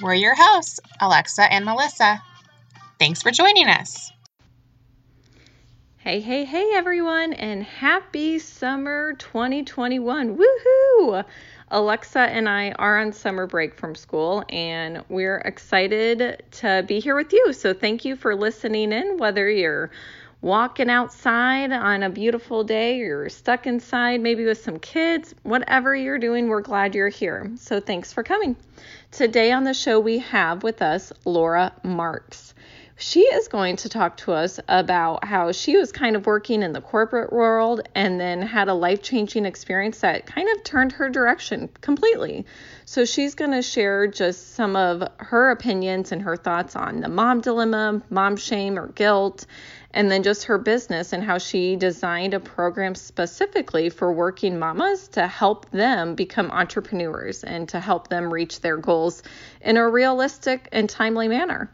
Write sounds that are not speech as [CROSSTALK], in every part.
We're your hosts, Alexa and Melissa. Thanks for joining us. Hey, hey, hey, everyone, and happy summer 2021. Woohoo! Alexa and I are on summer break from school, and we're excited to be here with you. So, thank you for listening in, whether you're walking outside on a beautiful day, you're stuck inside, maybe with some kids, whatever you're doing, we're glad you're here. So, thanks for coming. Today on the show, we have with us Laura Markz. She is going to talk to us about how she was kind of working in the corporate world and then had a life changing experience that kind of turned her direction completely. So, she's going to share just some of her opinions and her thoughts on the mom dilemma, mom shame or guilt, and then just her business and how she designed a program specifically for working mamas to help them become entrepreneurs and to help them reach their goals in a realistic and timely manner.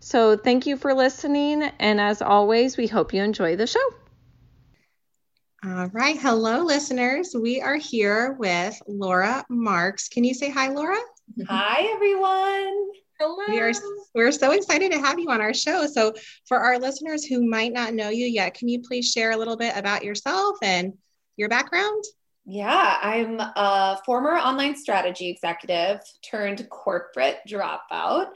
So, thank you for listening. And as always, we hope you enjoy the show. All right. Hello, listeners. We are here with Laura Markz. Can you say hi, Laura? Hi, everyone. Hello. We are we're so excited to have you on our show. So, for our listeners who might not know you yet, can you please share a little bit about yourself and your background? Yeah, I'm a former online strategy executive turned corporate dropout.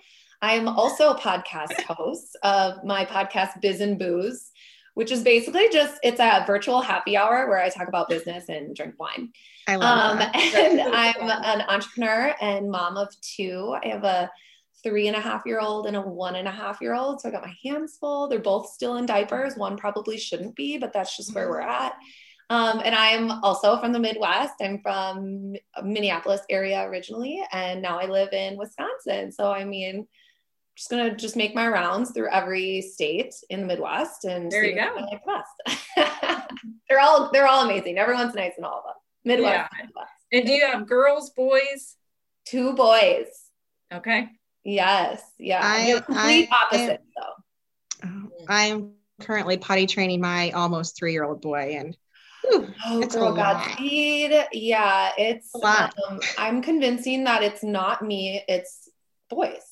I'm also a podcast [LAUGHS] host of my podcast Biz and Booze, which is basically just it's a virtual happy hour where I talk about business and drink wine. I love um, that. [LAUGHS] And I'm an entrepreneur and mom of two. I have a three and a half year old and a one and a half year old. So I got my hands full. They're both still in diapers. One probably shouldn't be, but that's just where we're at. Um, and I'm also from the Midwest. I'm from Minneapolis area originally, and now I live in Wisconsin. So I mean, just gonna just make my rounds through every state in the Midwest and there you go. Like best. [LAUGHS] they're all they're all amazing. Everyone's nice in all of them. Midwest, yeah. Midwest. And do you have girls, boys? Two boys. Okay. Yes. Yeah. I, complete I, opposite I, though. I am currently potty training my almost three year old boy and Whew, oh, it's girl, Godspeed. Yeah, it's a lot. Um, I'm convincing that it's not me, it's boys.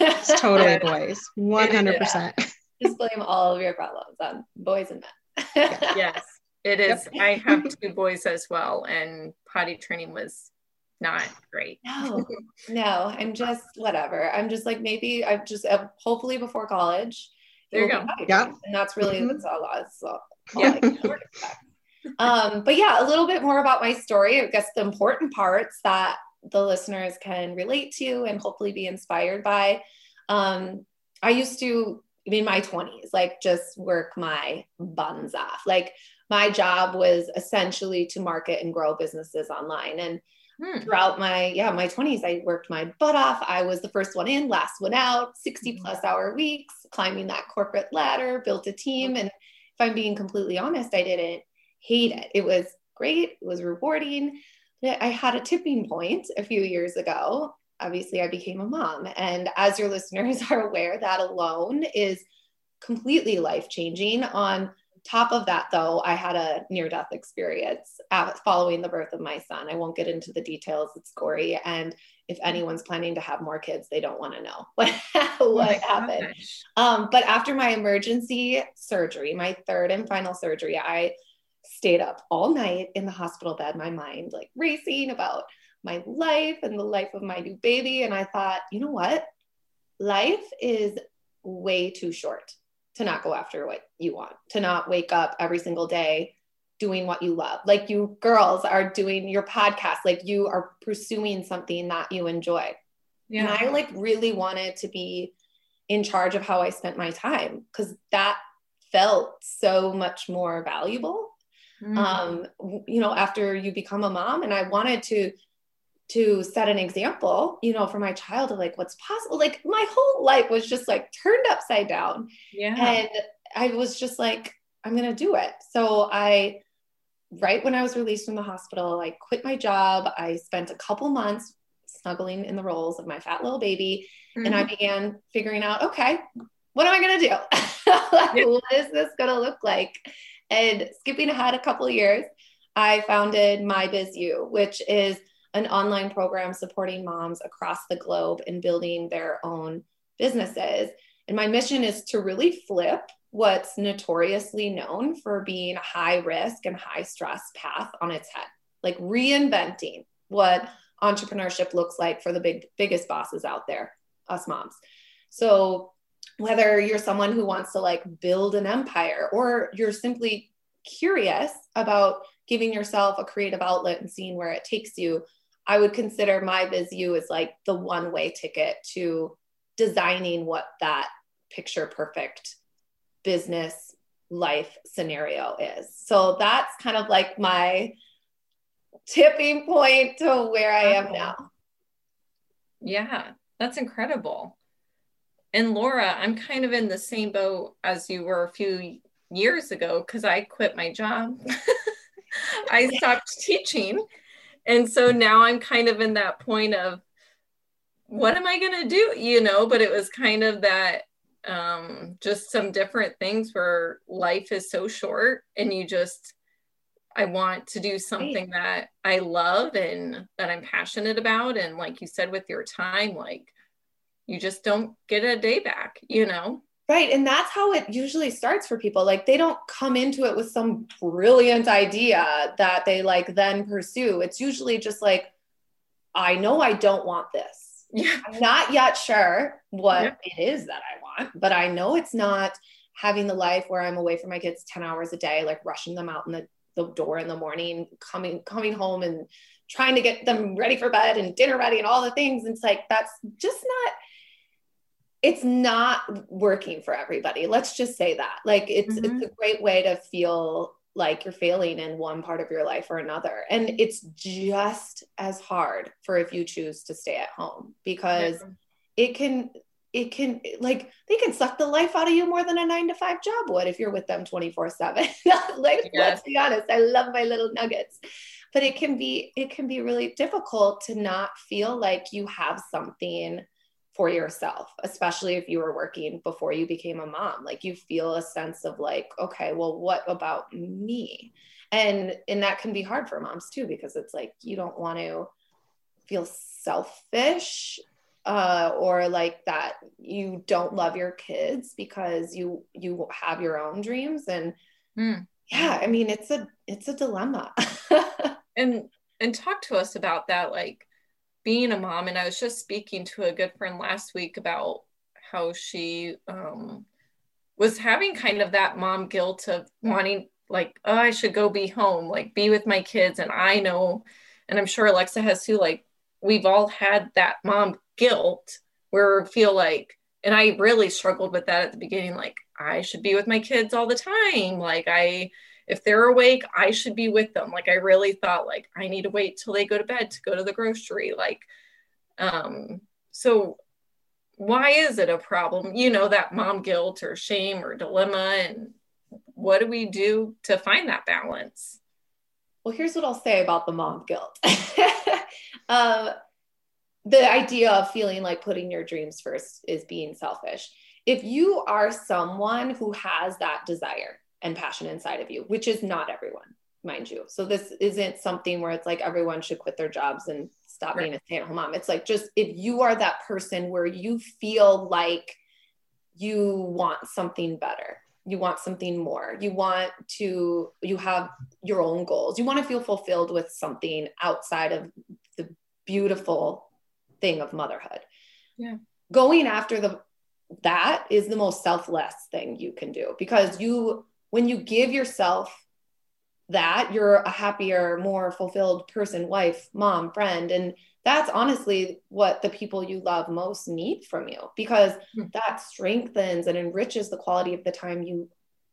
It's totally [LAUGHS] boys. 100%. Just blame all of your problems on boys and men. yes, it is. Yep. I have [LAUGHS] two boys as well, and potty training was not great. No, [LAUGHS] no, I'm just whatever. I'm just like maybe I'm just uh, hopefully before college. There you go. Yeah, and that's really mm-hmm. that's all. That's all, all yeah. [LAUGHS] um, but yeah, a little bit more about my story. I guess the important parts that the listeners can relate to and hopefully be inspired by. Um, I used to, in my 20s, like just work my buns off. Like my job was essentially to market and grow businesses online. And hmm. throughout my, yeah, my 20s, I worked my butt off. I was the first one in, last one out, 60 hmm. plus hour weeks, climbing that corporate ladder, built a team. And if I'm being completely honest, I didn't hate it. It was great, it was rewarding. I had a tipping point a few years ago. Obviously, I became a mom. And as your [LAUGHS] listeners are aware, that alone is completely life changing. On top of that, though, I had a near death experience following the birth of my son. I won't get into the details, it's gory. And if anyone's planning to have more kids, they don't want to know [LAUGHS] what, what happened. Um, but after my emergency surgery, my third and final surgery, I stayed up all night in the hospital bed, my mind like racing about my life and the life of my new baby. And I thought, you know what? Life is way too short to not go after what you want, to not wake up every single day doing what you love. Like you girls are doing your podcast, like you are pursuing something that you enjoy. Yeah. And I like really wanted to be in charge of how I spent my time because that felt so much more valuable mm. um, you know, after you become a mom. And I wanted to to set an example, you know, for my child of like what's possible. Like my whole life was just like turned upside down. Yeah. And I was just like, I'm gonna do it. So I right when I was released from the hospital, I quit my job. I spent a couple months snuggling in the rolls of my fat little baby. Mm-hmm. And I mm-hmm. began figuring out, okay, what am I gonna do? [LAUGHS] like, yeah. what is this gonna look like? And skipping ahead a couple years, I founded My Biz You, which is an online program supporting moms across the globe in building their own businesses. And my mission is to really flip what's notoriously known for being a high risk and high stress path on its head, like reinventing what entrepreneurship looks like for the big biggest bosses out there, us moms. So whether you're someone who wants to like build an empire or you're simply curious about giving yourself a creative outlet and seeing where it takes you, I would consider my BizU as like the one way ticket to designing what that picture perfect business life scenario is. So that's kind of like my tipping point to where I am now. Yeah, that's incredible. And Laura, I'm kind of in the same boat as you were a few years ago because I quit my job. [LAUGHS] I stopped teaching. And so now I'm kind of in that point of what am I going to do? You know, but it was kind of that um, just some different things where life is so short and you just, I want to do something that I love and that I'm passionate about. And like you said, with your time, like you just don't get a day back, you know? Right. And that's how it usually starts for people. Like they don't come into it with some brilliant idea that they like then pursue. It's usually just like, I know I don't want this. Yeah. I'm not yet sure what yeah. it is that I want, but I know it's not having the life where I'm away from my kids 10 hours a day, like rushing them out in the, the door in the morning, coming, coming home and trying to get them ready for bed and dinner ready and all the things. And it's like, that's just not, it's not working for everybody. Let's just say that. Like it's mm-hmm. it's a great way to feel like you're failing in one part of your life or another. And it's just as hard for if you choose to stay at home because yeah. it can it can like they can suck the life out of you more than a nine to five job would if you're with them 24 7 [LAUGHS] like let's be honest i love my little nuggets but it can be it can be really difficult to not feel like you have something for yourself, especially if you were working before you became a mom. Like you feel a sense of like, okay, well, what about me? And and that can be hard for moms too, because it's like you don't want to feel selfish uh, or like that you don't love your kids because you you have your own dreams and mm. yeah i mean it's a it's a dilemma [LAUGHS] and and talk to us about that like being a mom and i was just speaking to a good friend last week about how she um, was having kind of that mom guilt of wanting like oh i should go be home like be with my kids and i know and i'm sure alexa has too like we've all had that mom guilt where we feel like and i really struggled with that at the beginning like i should be with my kids all the time like i if they're awake i should be with them. Like i really thought like i need to wait till they go to bed to go to the grocery like um so why is it a problem? You know that mom guilt or shame or dilemma and what do we do to find that balance? Well here's what i'll say about the mom guilt. Um, [LAUGHS] the idea of feeling like putting your dreams first is being selfish. If you are someone who has that desire and passion inside of you, which is not everyone, mind you. So this isn't something where it's like everyone should quit their jobs and stop right. being a stay-at-home mom. It's like just if you are that person where you feel like you want something better, you want something more, you want to, you have your own goals, you want to feel fulfilled with something outside of the beautiful thing of motherhood. Yeah. Going after the that is the most selfless thing you can do because you when you give yourself that, you're a happier, more fulfilled person, wife, mom, friend. And that's honestly what the people you love most need from you because mm-hmm. that strengthens and enriches the quality of the time you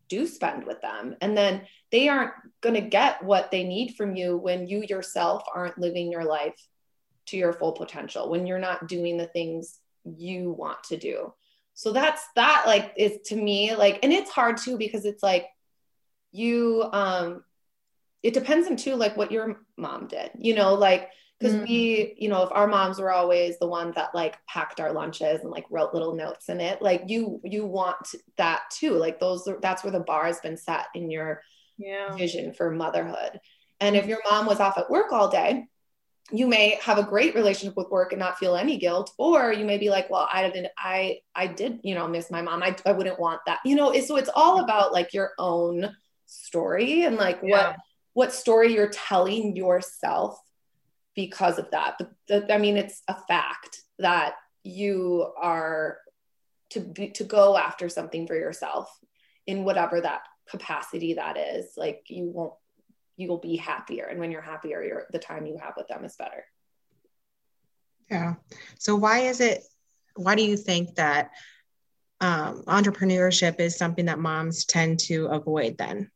do spend with them. And then they aren't going to get what they need from you when you yourself aren't living your life to your full potential, when you're not doing the things you want to do so that's that like is to me like and it's hard too because it's like you um it depends on too like what your mom did you know like because mm-hmm. we you know if our moms were always the ones that like packed our lunches and like wrote little notes in it like you you want that too like those that's where the bar has been set in your yeah. vision for motherhood and if your mom was off at work all day you may have a great relationship with work and not feel any guilt or you may be like well i didn't i i did you know miss my mom. I, I wouldn't want that you know so it's all about like your own story and like yeah. what what story you're telling yourself because of that. But the, i mean it's a fact that you are to be to go after something for yourself in whatever that capacity that is. Like you won't you will be happier. And when you're happier your the time you have with them is better. Yeah. So why is it why do you think that um, entrepreneurship is something that moms tend to avoid then?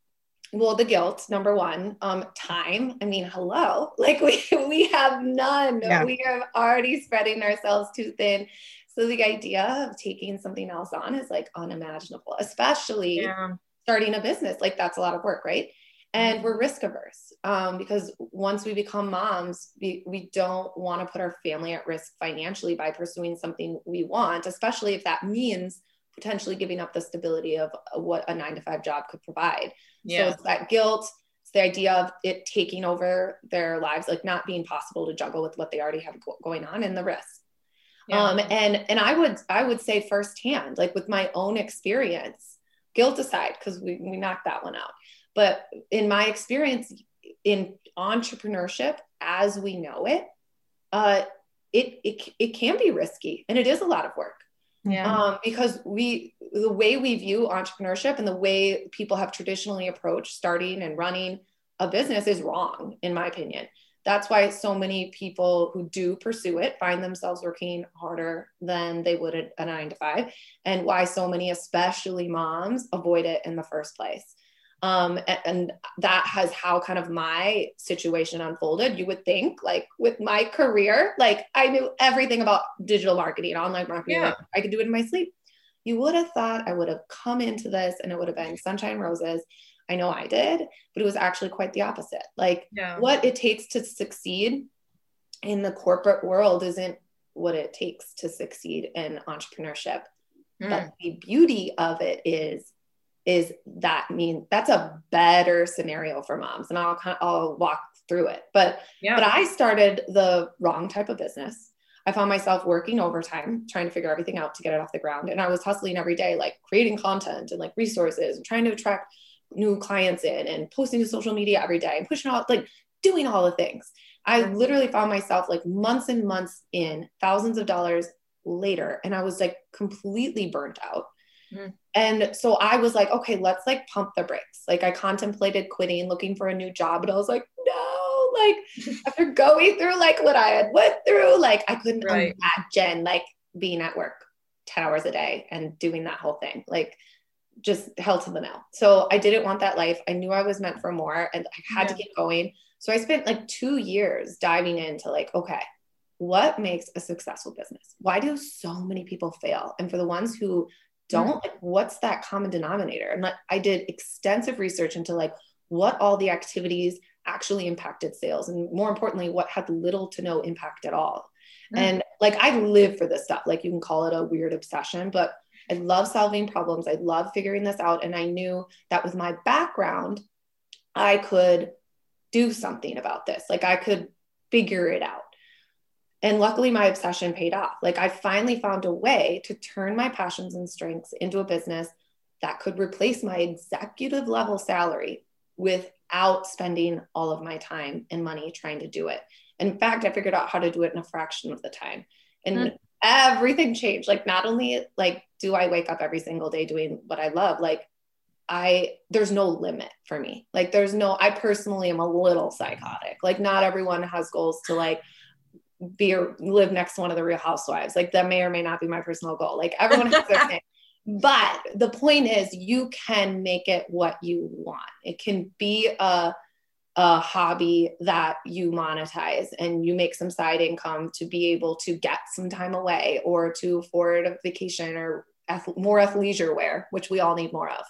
Well the guilt number one um time. I mean hello [LAUGHS] like we we have none. Yeah. we are already spreading ourselves too thin. So the idea of taking something else on is like unimaginable especially yeah. starting a business. Like that's a lot of work right and we're risk averse um, because once we become moms we, we don't want to put our family at risk financially by pursuing something we want especially if that means potentially giving up the stability of what a nine to five job could provide yeah. so it's that guilt it's the idea of it taking over their lives like not being possible to juggle with what they already have going on and the risk yeah. um, and and i would i would say firsthand like with my own experience guilt aside because we, we knocked that one out but in my experience in entrepreneurship, as we know it, uh, it, it, it can be risky and it is a lot of work. Yeah. Um, because we, the way we view entrepreneurship and the way people have traditionally approached starting and running a business is wrong, in my opinion. That's why so many people who do pursue it find themselves working harder than they would at a nine to five, and why so many, especially moms, avoid it in the first place. Um, and, and, that has how kind of my situation unfolded. You would think, like with my career, like I knew everything about digital marketing, online marketing. Yeah. I could do it in my sleep. You would have thought I would have come into this and it would have been sunshine roses. I know I did, but it was actually quite the opposite. Like yeah. what it takes to succeed in the corporate world isn't what it takes to succeed in entrepreneurship. Mm. But the beauty of it is is that mean that's a better scenario for moms and I'll kind of, I'll walk through it. But yeah. but I started the wrong type of business. I found myself working overtime trying to figure everything out to get it off the ground and I was hustling every day like creating content and like resources and trying to attract new clients in and posting to social media every day and pushing out like doing all the things. I literally found myself like months and months in, thousands of dollars later and I was like completely burnt out Mm. And so I was like, okay, let's like pump the brakes. Like I contemplated quitting, looking for a new job, but I was like, no, like [LAUGHS] after going through like what I had went through, like I couldn't right. imagine like being at work 10 hours a day and doing that whole thing. Like just hell to the nail. So I didn't want that life. I knew I was meant for more and I had yeah. to keep going. So I spent like two years diving into like, okay, what makes a successful business? Why do so many people fail? And for the ones who don't mm-hmm. like what's that common denominator? And like i did extensive research into like what all the activities actually impacted sales and more importantly what had little to no impact at all. Mm-hmm. and like i live for this stuff. Like you can call it a weird obsession but i love solving problems. I love figuring this out. And i knew that with my background i could do something about this. Like i could figure it out and luckily, my obsession paid off. Like, I finally found a way to turn my passions and strengths into a business that could replace my executive level salary without spending all of my time and money trying to do it. In fact, I figured out how to do it in a fraction of the time. And mm-hmm. everything changed. Like, not only like do I wake up every single day doing what I love, like I there's no limit for me. Like there's no I personally am a little psychotic. Like not everyone has goals to like be or live next to one of the real housewives. Like that may or may not be my personal goal. Like everyone has their [LAUGHS] thing. But the point is you can make it what you want. It can be a a hobby that you monetize and you make some side income to be able to get some time away or to afford a vacation or more athleisure wear, which we all need more of.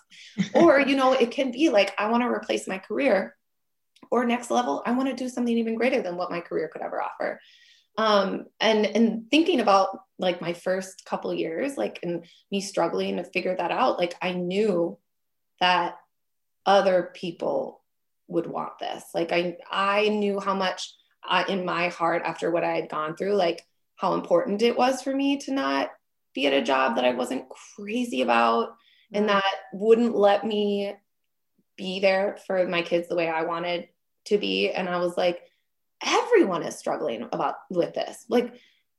or, you know, it can be like, I want to replace my career or next level, I want to do something even greater than what my career could ever offer um and and thinking about like my first couple years like and me struggling to figure that out like i knew that other people would want this like i i knew how much uh, in my heart after what I had gone through, like how important it was for me to not be at a job that I wasn't crazy about and that wouldn't let me be there for my kids the way I wanted to be. And I was like, everyone is struggling about with this. Like,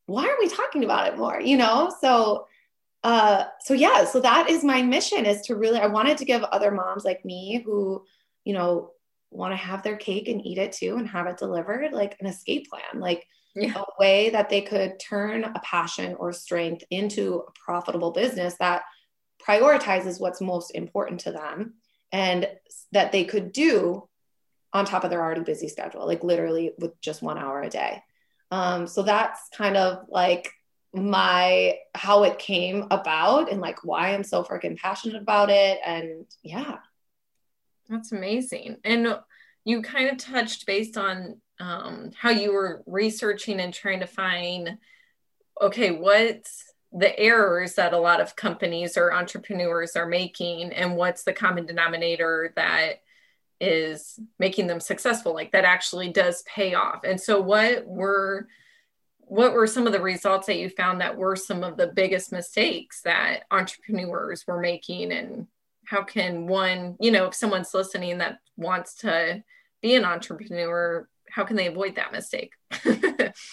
why are we talking about it more? You know? So uh so yeah, so that is my mission is to really I wanted to give other moms like me who, you know, want to have their cake and eat it too and have it delivered like an escape plan. Like yeah. a way that they could turn a passion or strength into a profitable business that prioritizes what's most important to them and that they could do on top of their already busy schedule, like literally with just one hour a day. Um, so that's kind of like my how it came about and like why I'm so freaking passionate about it. And yeah. That's amazing. And you kind of touched based on um, how you were researching and trying to find okay, what's the errors that a lot of companies or entrepreneurs are making and what's the common denominator that is making them successful like that actually does pay off and so what were what were some of the results that you found that were some of the biggest mistakes that entrepreneurs were making and how can one you know if someone's listening that wants to be an entrepreneur how can they avoid that mistake [LAUGHS]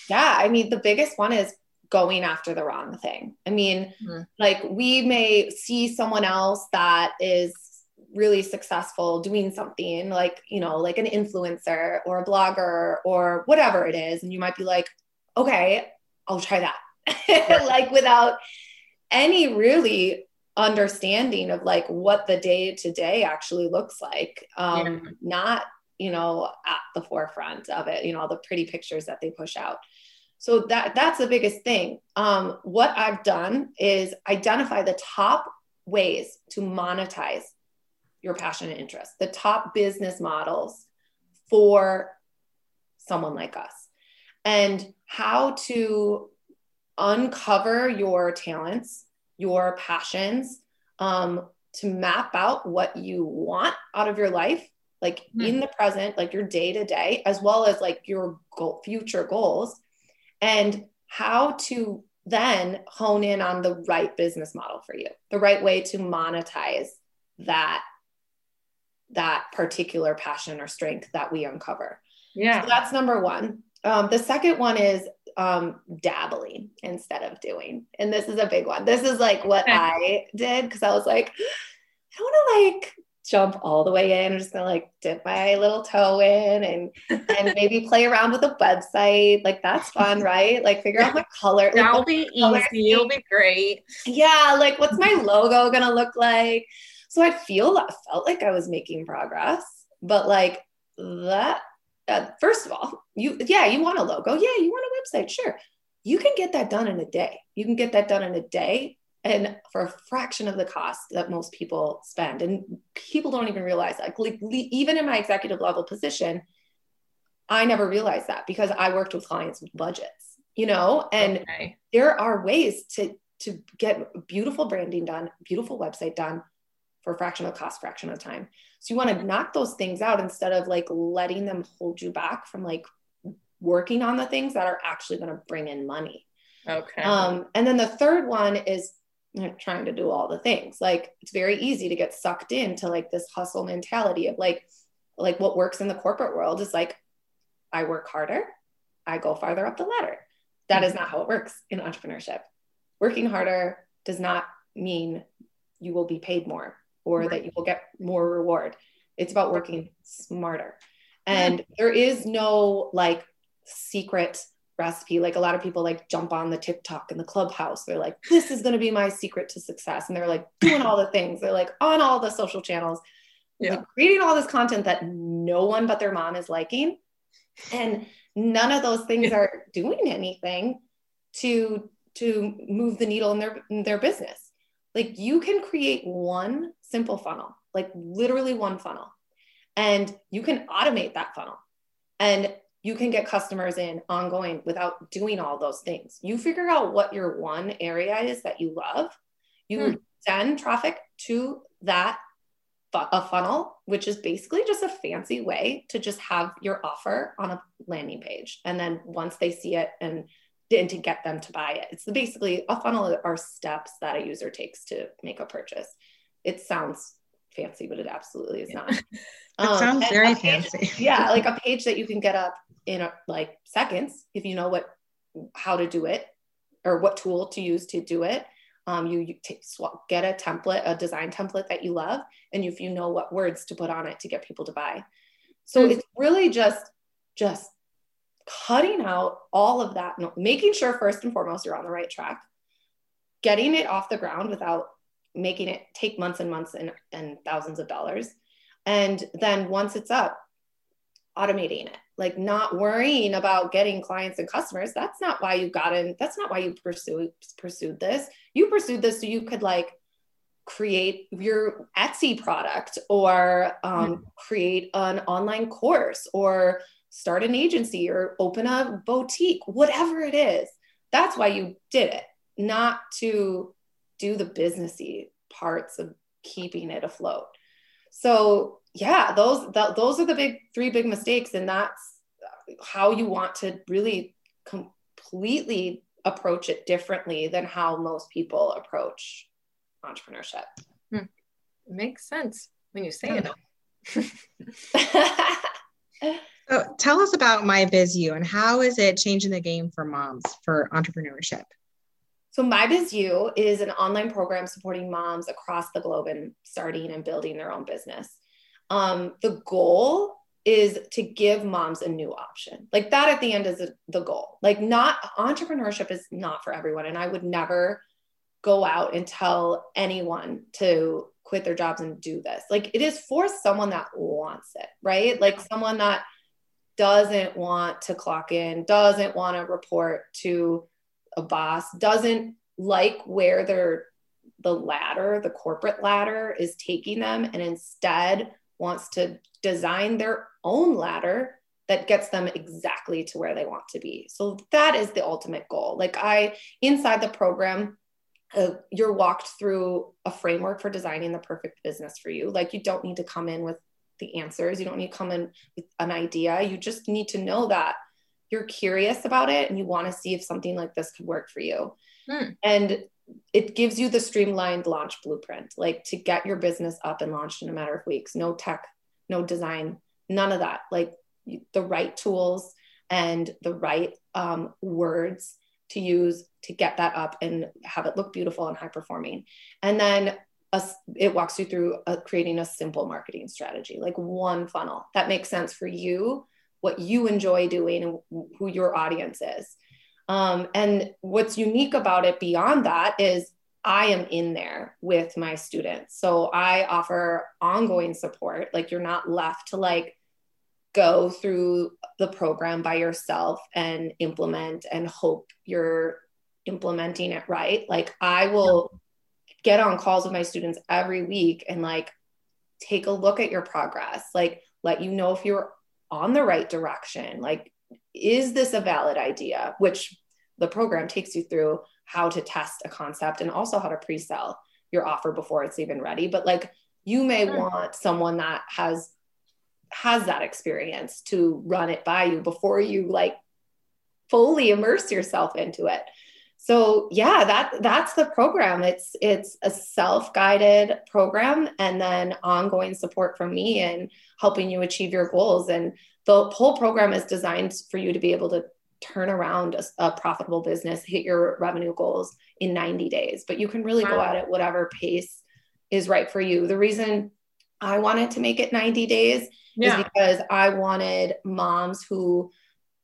yeah i mean the biggest one is going after the wrong thing. I mean, mm-hmm. like we may see someone else that is really successful doing something like, you know, like an influencer or a blogger or whatever it is. And you might be like, okay, I'll try that. [LAUGHS] like without any really understanding of like what the day to day actually looks like. Um, yeah. Not, you know, at the forefront of it, you know, all the pretty pictures that they push out. So that that's the biggest thing. Um, what I've done is identify the top ways to monetize your passion and interest, the top business models for someone like us, and how to uncover your talents, your passions, um, to map out what you want out of your life, like mm-hmm. in the present, like your day to day, as well as like your goal, future goals and how to then hone in on the right business model for you, the right way to monetize that that particular passion or strength that we uncover. Yeah. So that's number one. Um, the second one is um, dabbling instead of doing. And this is a big one. This is like what I did because I was like, I want to like jump all the way in. I'm just gonna like dip my little toe in and and [LAUGHS] maybe play around with a website. Like that's fun, right? Like figure out my color. That'll like, be easy. It'll be great. Yeah, like what's my logo gonna look like? So I feel that felt like I was making progress, but like that. Uh, first of all, you yeah, you want a logo. Yeah, you want a website. Sure, you can get that done in a day. You can get that done in a day and for a fraction of the cost that most people spend and people don't even realize that like even in my executive level position i never realized that because i worked with clients with budgets you know and okay. there are ways to to get beautiful branding done beautiful website done for a fraction of the cost fraction of the time. So you want to knock those things out instead of like letting them hold you back from like working on the things that are actually going to bring in money. Okay. Um, and then the third one is trying to do all the things. Like it's very easy to get sucked into like this hustle mentality of like like what works in the corporate world is like i work harder i go farther up the ladder. That is not how it works in entrepreneurship. Working harder does not mean you will be paid more or right. that you will get more reward it's about working smarter and there is no like secret recipe. Like a lot of people like jump on the TikTok and the clubhouse. They're like, this is going to be my secret to success. And they're like doing all the things. They're like on all the social channels, yeah. like creating all this content that no one but their mom is liking. And none of those things are doing anything to to move the needle in their in their business. Like you can create one simple funnel, like literally one funnel. And you can automate that funnel. And you can get customers in ongoing without doing all those things. You figure out what your one area is that you love, you hmm. send traffic to that a funnel, which is basically just a fancy way to just have your offer on a landing page. And then once they see it and and to get them to buy it. It's basically a funnel are steps that a user takes to make a purchase. It sounds fancy, but it absolutely is not. [LAUGHS] It um, sounds very page, fancy. [LAUGHS] yeah, like a page that you can get up in a, like seconds if you know what how to do it or what tool to use to do it. Um, you, you take, get a template, a design template that you love, and if you know what words to put on it to get people to buy. So mm-hmm. it's really just just cutting out all of that, making sure first and foremost you're on the right track, getting it off the ground without making it take months and months and, and thousands of dollars. And then once it's up, automating it, like not worrying about getting clients and customers. That's not why you got in. That's not why you pursued pursued this. You pursued this so you could like create your Etsy product or um, mm-hmm. create an online course or start an agency or open a boutique, whatever it is. That's why you did it, not to do the businessy parts of keeping it afloat. So yeah, those th- those are the big three big mistakes, and that's how you want to really completely approach it differently than how most people approach entrepreneurship. Hmm. Makes sense when you say it. [LAUGHS] [LAUGHS] So tell us about My Biz You and how is it changing the game for moms for entrepreneurship? So My Biz You is an online program supporting moms across the globe and starting and building their own business. Um, the goal is to give moms a new option. Like that at the end is the goal. Like not entrepreneurship is not for everyone. And I would never go out and tell anyone to quit their jobs and do this. Like it is for someone that wants it, right? Like someone that doesn't want to clock in, doesn't want to report to a boss, doesn't like where their the ladder, the corporate ladder is taking them and instead wants to design their own ladder that gets them exactly to where they want to be. So that is the ultimate goal. Like I inside the program uh, you're walked through a framework for designing the perfect business for you. Like you don't need to come in with the answers. You don't need to come in with an idea. You just need to know that you're curious about it and you want to see if something like this could work for you. Hmm. And it gives you the streamlined launch blueprint, like to get your business up and launched in a matter of weeks. No tech, no design, none of that. Like the right tools and the right um, words to use to get that up and have it look beautiful and high performing. And then a, it walks you through a, creating a simple marketing strategy, like one funnel that makes sense for you, what you enjoy doing, and who your audience is. Um, and what's unique about it beyond that is I am in there with my students. So I offer ongoing support. Like you're not left to like go through the program by yourself and implement and hope you're implementing it right. Like I will get on calls with my students every week and like take a look at your progress, like let you know if you're on the right direction. Like, is this a valid idea? Which the program takes you through how to test a concept and also how to pre sell your offer before it's even ready. But like, you may mm. want someone that has has that experience to run it by you before you like fully immerse yourself into it so yeah that that's the program it's it's a self-guided program and then ongoing support from me and helping you achieve your goals and the whole program is designed for you to be able to turn around a, a profitable business hit your revenue goals in 90 days but you can really wow. go at it whatever pace is right for you the reason i wanted to make it 90 days yeah. is because i wanted moms who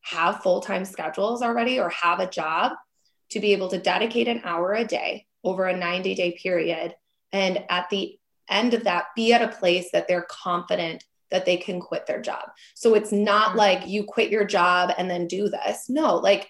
have full-time schedules already or have a job to be able to dedicate an hour a day over a 90 day period. And at the end of that, be at a place that they're confident that they can quit their job. So it's not mm-hmm. like you quit your job and then do this. No, like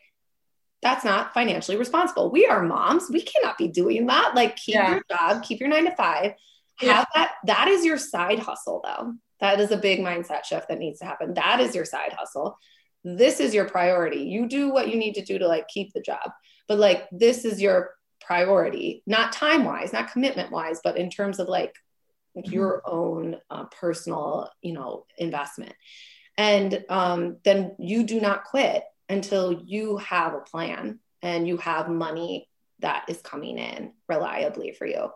that's not financially responsible. We are moms. We cannot be doing that. Like keep yeah. your job, keep your nine to five. Yeah. Have that. That is your side hustle though. That is a big mindset shift that needs to happen. That is your side hustle. This is your priority. You do what you need to do to like keep the job but like this is your priority not time wise not commitment wise but in terms of like mm-hmm. your own uh, personal, you know, investment. And um, then you do not quit until you have a plan and you have money that is coming in reliably for you.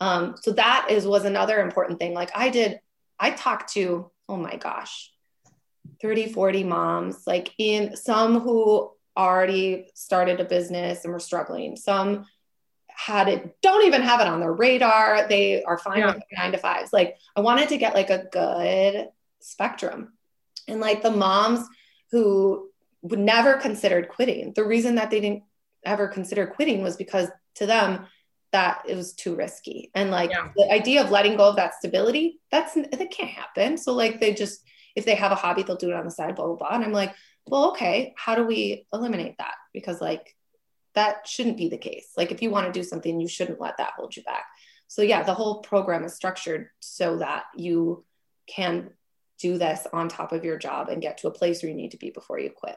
Um, so that is was another important thing. Like I did, I talked to, oh my gosh, 30, 40 moms, like in some who already started a business and were struggling. Some had it, don't even have it on their radar. They are fine yeah. with nine to fives. Like I wanted to get like a good spectrum. And like the moms who would never considered quitting, the reason that they didn't ever consider quitting was because to them, that it was too risky. And like yeah. the idea of letting go of that stability, that's that can't happen. So like they just if they have a hobby, they'll do it on the side, blah, blah, blah. And I'm like, well, okay, how do we eliminate that? Because like that shouldn't be the case. Like if you want to do something, you shouldn't let that hold you back. So yeah, the whole program is structured so that you can do this on top of your job and get to a place where you need to be before you quit.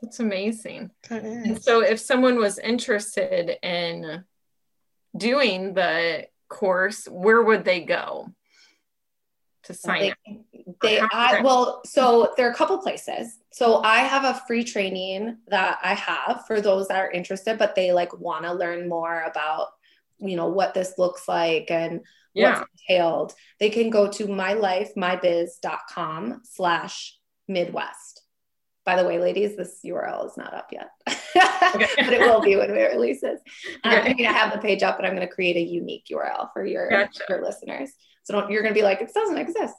That's amazing. And so if someone was interested in doing the course, where would they go to sign they, up? They, I, well, so there are a couple places. So I have a free training that I have for those that are interested, but they like want to learn more about, you know, what this looks like and yeah. what's entailed. They can go to mylifemybiz.com slash Midwest. By the way, ladies, this URL is not up yet, [LAUGHS] but it will be when it releases. Um, [LAUGHS] I mean, I have the page up, but I'm going to create a unique URL for your, gotcha. your listeners. So you're going to be like, it doesn't exist.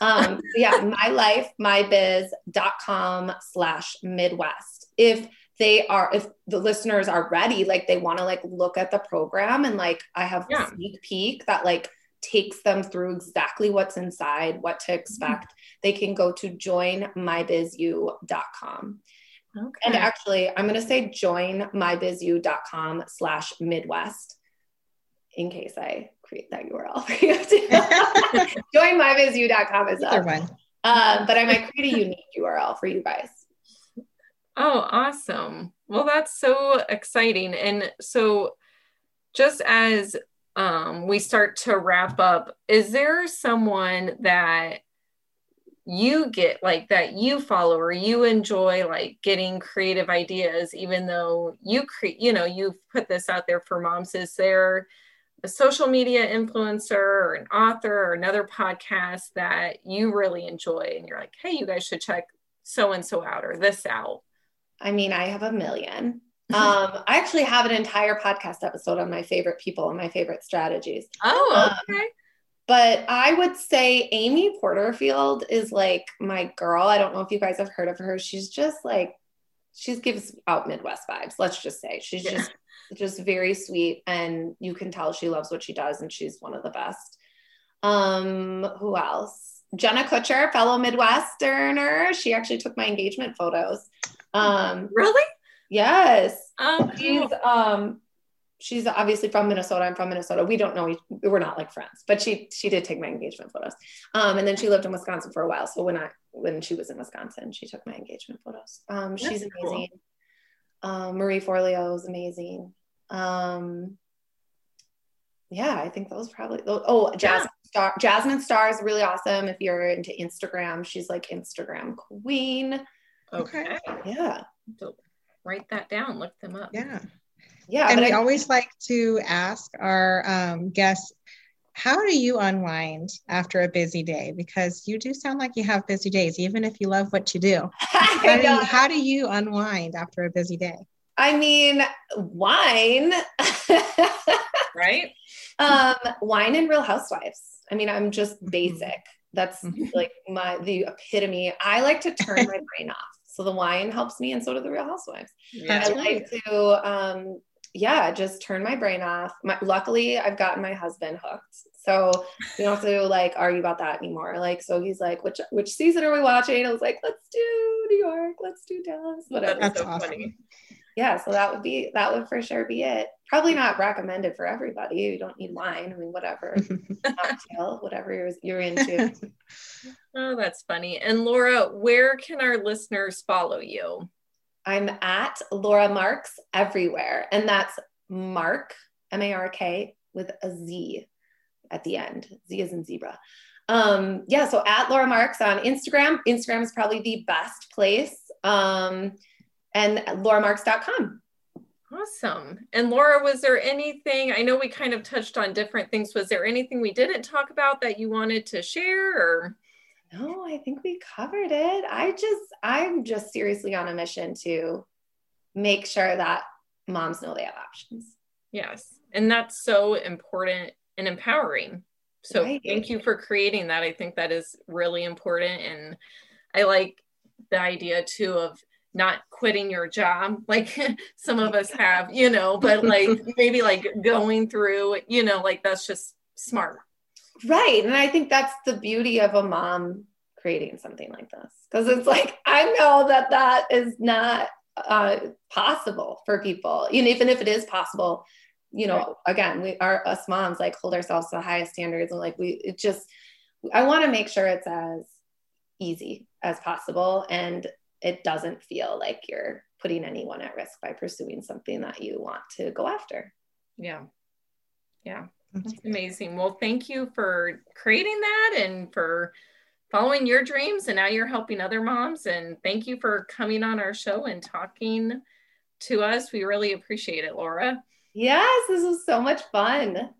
Um, yeah, [LAUGHS] mylifemybiz.com slash Midwest. If they are, if the listeners are ready, like they want to like look at the program and like I have yeah. sneak peek that like takes them through exactly what's inside, what to expect, mm-hmm. they can go to joinmybizu.com. Okay. And actually, I'm going to say joinmybizu.com slash Midwest in case I create that URL for you. [LAUGHS] Joinmybizu.com is up. One. Um, but I might create a unique URL for you guys. Oh, awesome. Well, that's so exciting. And so, just as um, we start to wrap up, is there someone that you get like that you follow or you enjoy like getting creative ideas even though you create you know you've put this out there for moms is there a social media influencer or an author or another podcast that you really enjoy and you're like, hey, you guys should check so and so out or this out? I mean, I have a million. um, I actually have an entire podcast episode on my favorite people and my favorite strategies. Oh, um, okay. Um, but I would say Amy Porterfield is like my girl. I don't know if you guys have heard of her. She's just like, she gives out Midwest vibes. Let's just say she's yeah. just just very sweet and you can tell she loves what she does and she's one of the best um who else jenna kutcher fellow midwesterner she actually took my engagement photos um really yes oh, she's um she's obviously from Minnesota. I'm from Minnesota. We don't know, we're not like friends, but she, she did take my engagement photos. Um, and then she lived in Wisconsin for a while. So when I, when she was in Wisconsin, she took my engagement photos. Um, she's amazing. Cool. Um, Marie Forleo is amazing. Um, yeah, I think those probably. Oh, Jasmine yeah. Star. Jasmine Star is really awesome. If you're into Instagram, she's like Instagram queen. Okay. Yeah. So write that down. Look them up. Yeah. Yeah. And we I, always like to ask our um, guests how do you unwind after a busy day? Because you do sound like you have busy days, even if you love what you do. [LAUGHS] How do you, how do you unwind after a busy day? I mean, wine. [LAUGHS] right? Um, wine and real housewives. I mean, I'm just mm-hmm. basic. That's mm-hmm. like my the epitome. I like to turn [LAUGHS] my brain off. So the wine helps me, and so do the real housewives. That's I right. like to um, yeah, just turn my brain off. My, luckily, I've gotten my husband hooked. So we don't have to like argue about that anymore. Like, so he's like, which which season are we watching? I was like, let's do New York, let's do Dallas, whatever. That's so awesome. funny. Yeah, so that would be that would for sure be it. Probably not recommended for everybody. You don't need wine. I mean, whatever [LAUGHS] cocktail, whatever you're, you're into. [LAUGHS] oh, that's funny. And Laura, where can our listeners follow you? I'm at Laura Markz everywhere. And that's Mark, M A R K, with a Z. at the end. Z is in zebra. Um, yeah, so at Laura Markz on Instagram. Instagram is probably the best place. Um, and lauramarkz.com. Awesome. And Laura, was there anything? I know we kind of touched on different things. Was there anything we didn't talk about that you wanted to share or? No, I think we covered it. I just, I'm just seriously on a mission to make sure that moms know they have options. Yes. And that's so important and empowering. So right. thank you for creating that. I think that is really important. And I like the idea too of not quitting your job [LAUGHS] like some of us have, you know, but like [LAUGHS] maybe like going through, you know, like that's just smart. Right. And I think that's the beauty of a mom creating something like this because it's like, I know that that is not uh, possible for people. And even if it is possible, you know, right. again, we are us moms like hold ourselves to the highest standards and like we it just I want to make sure it's as easy as possible and it doesn't feel like you're putting anyone at risk by pursuing something that you want to go after. Yeah. Yeah. That's amazing. Well, thank you for creating that and for following your dreams. And now you're helping other moms. And thank you for coming on our show and talking to us. We really appreciate it, Laura. Yes, this was so much fun.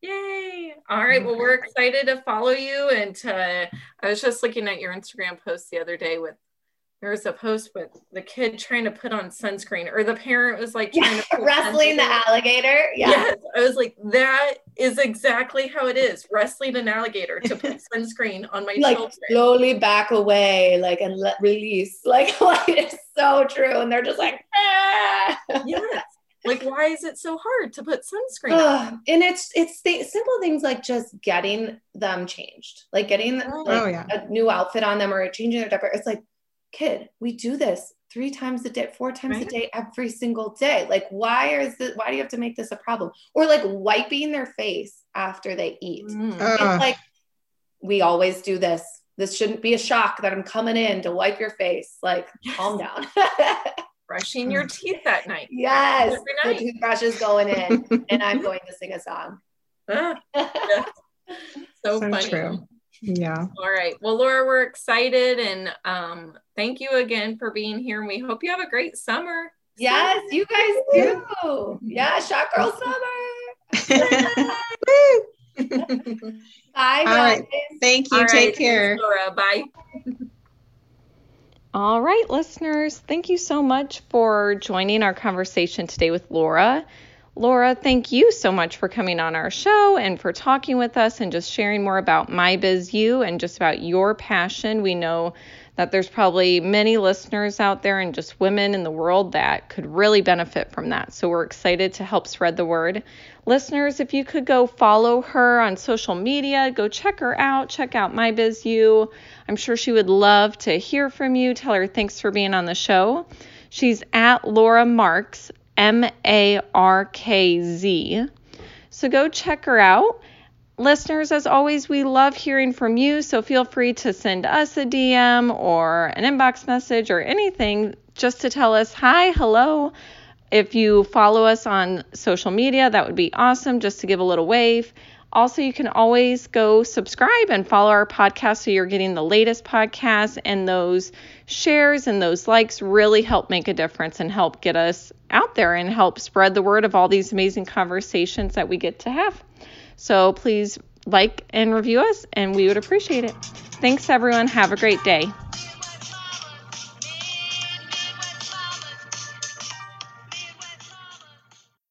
Yay. All right. Well, we're excited to follow you. And to, I was just looking at your Instagram post the other day with there was a post with the kid trying to put on sunscreen or the parent was like yeah, [LAUGHS] wrestling the alligator? Yeah. Yes. I was like that is exactly how it is wrestling an alligator to put [LAUGHS] sunscreen on my like children. slowly back away like and let release. [LAUGHS] Like, like it's so true and they're just like ah. yes. Like why is it so hard to put sunscreen and it's it's th- simple things like just getting them changed like getting oh, like, oh, yeah. a new outfit on them or changing their diaper. It's like kid, we do this three times a day, four times right. a day, every single day. Like, why is this? Why do you have to make this a problem? Or like wiping their face after they eat. Mm. Uh. It's like we always do this. This shouldn't be a shock that I'm coming in to wipe your face. Like, yes. calm down. [LAUGHS] Brushing your teeth that night. Yes, night. the toothbrush is going in, and I'm [LAUGHS] going to sing a song. Ah, [LAUGHS] so, so, funny. True. Yeah. All right. Well, Laura, we're excited and um, thank you again for being here. And we hope you have a great summer. Yes, you guys do. Yeah, Shot Girl Summer. [LAUGHS] Bye. All right. Thank you. All Take right. care. Laura. Bye. All right, listeners. Thank you so much for joining our conversation today with Laura. Laura, thank you so much for coming on our show and for talking with us and just sharing more about My Biz You and just about your passion. We know that there's probably many listeners out there and just women in the world that could really benefit from that. So we're excited to help spread the word. Listeners, if you could go follow her on social media, go check her out, check out My Biz You. I'm sure she would love to hear from you. Tell her thanks for being on the show. She's at Laura Markz, M A R K Z. So go check her out. Listeners, as always, we love hearing from you, so feel free to send us a DM or an inbox message or anything just to tell us hi, hello. If you follow us on social media, that would be awesome just to give a little wave. Also, you can always go subscribe and follow our podcast so you're getting the latest podcasts, and those shares and those likes really help make a difference and help get us out there and help spread the word of all these amazing conversations that we get to have. So please like and review us, and we would appreciate it. Thanks, everyone. Have a great day.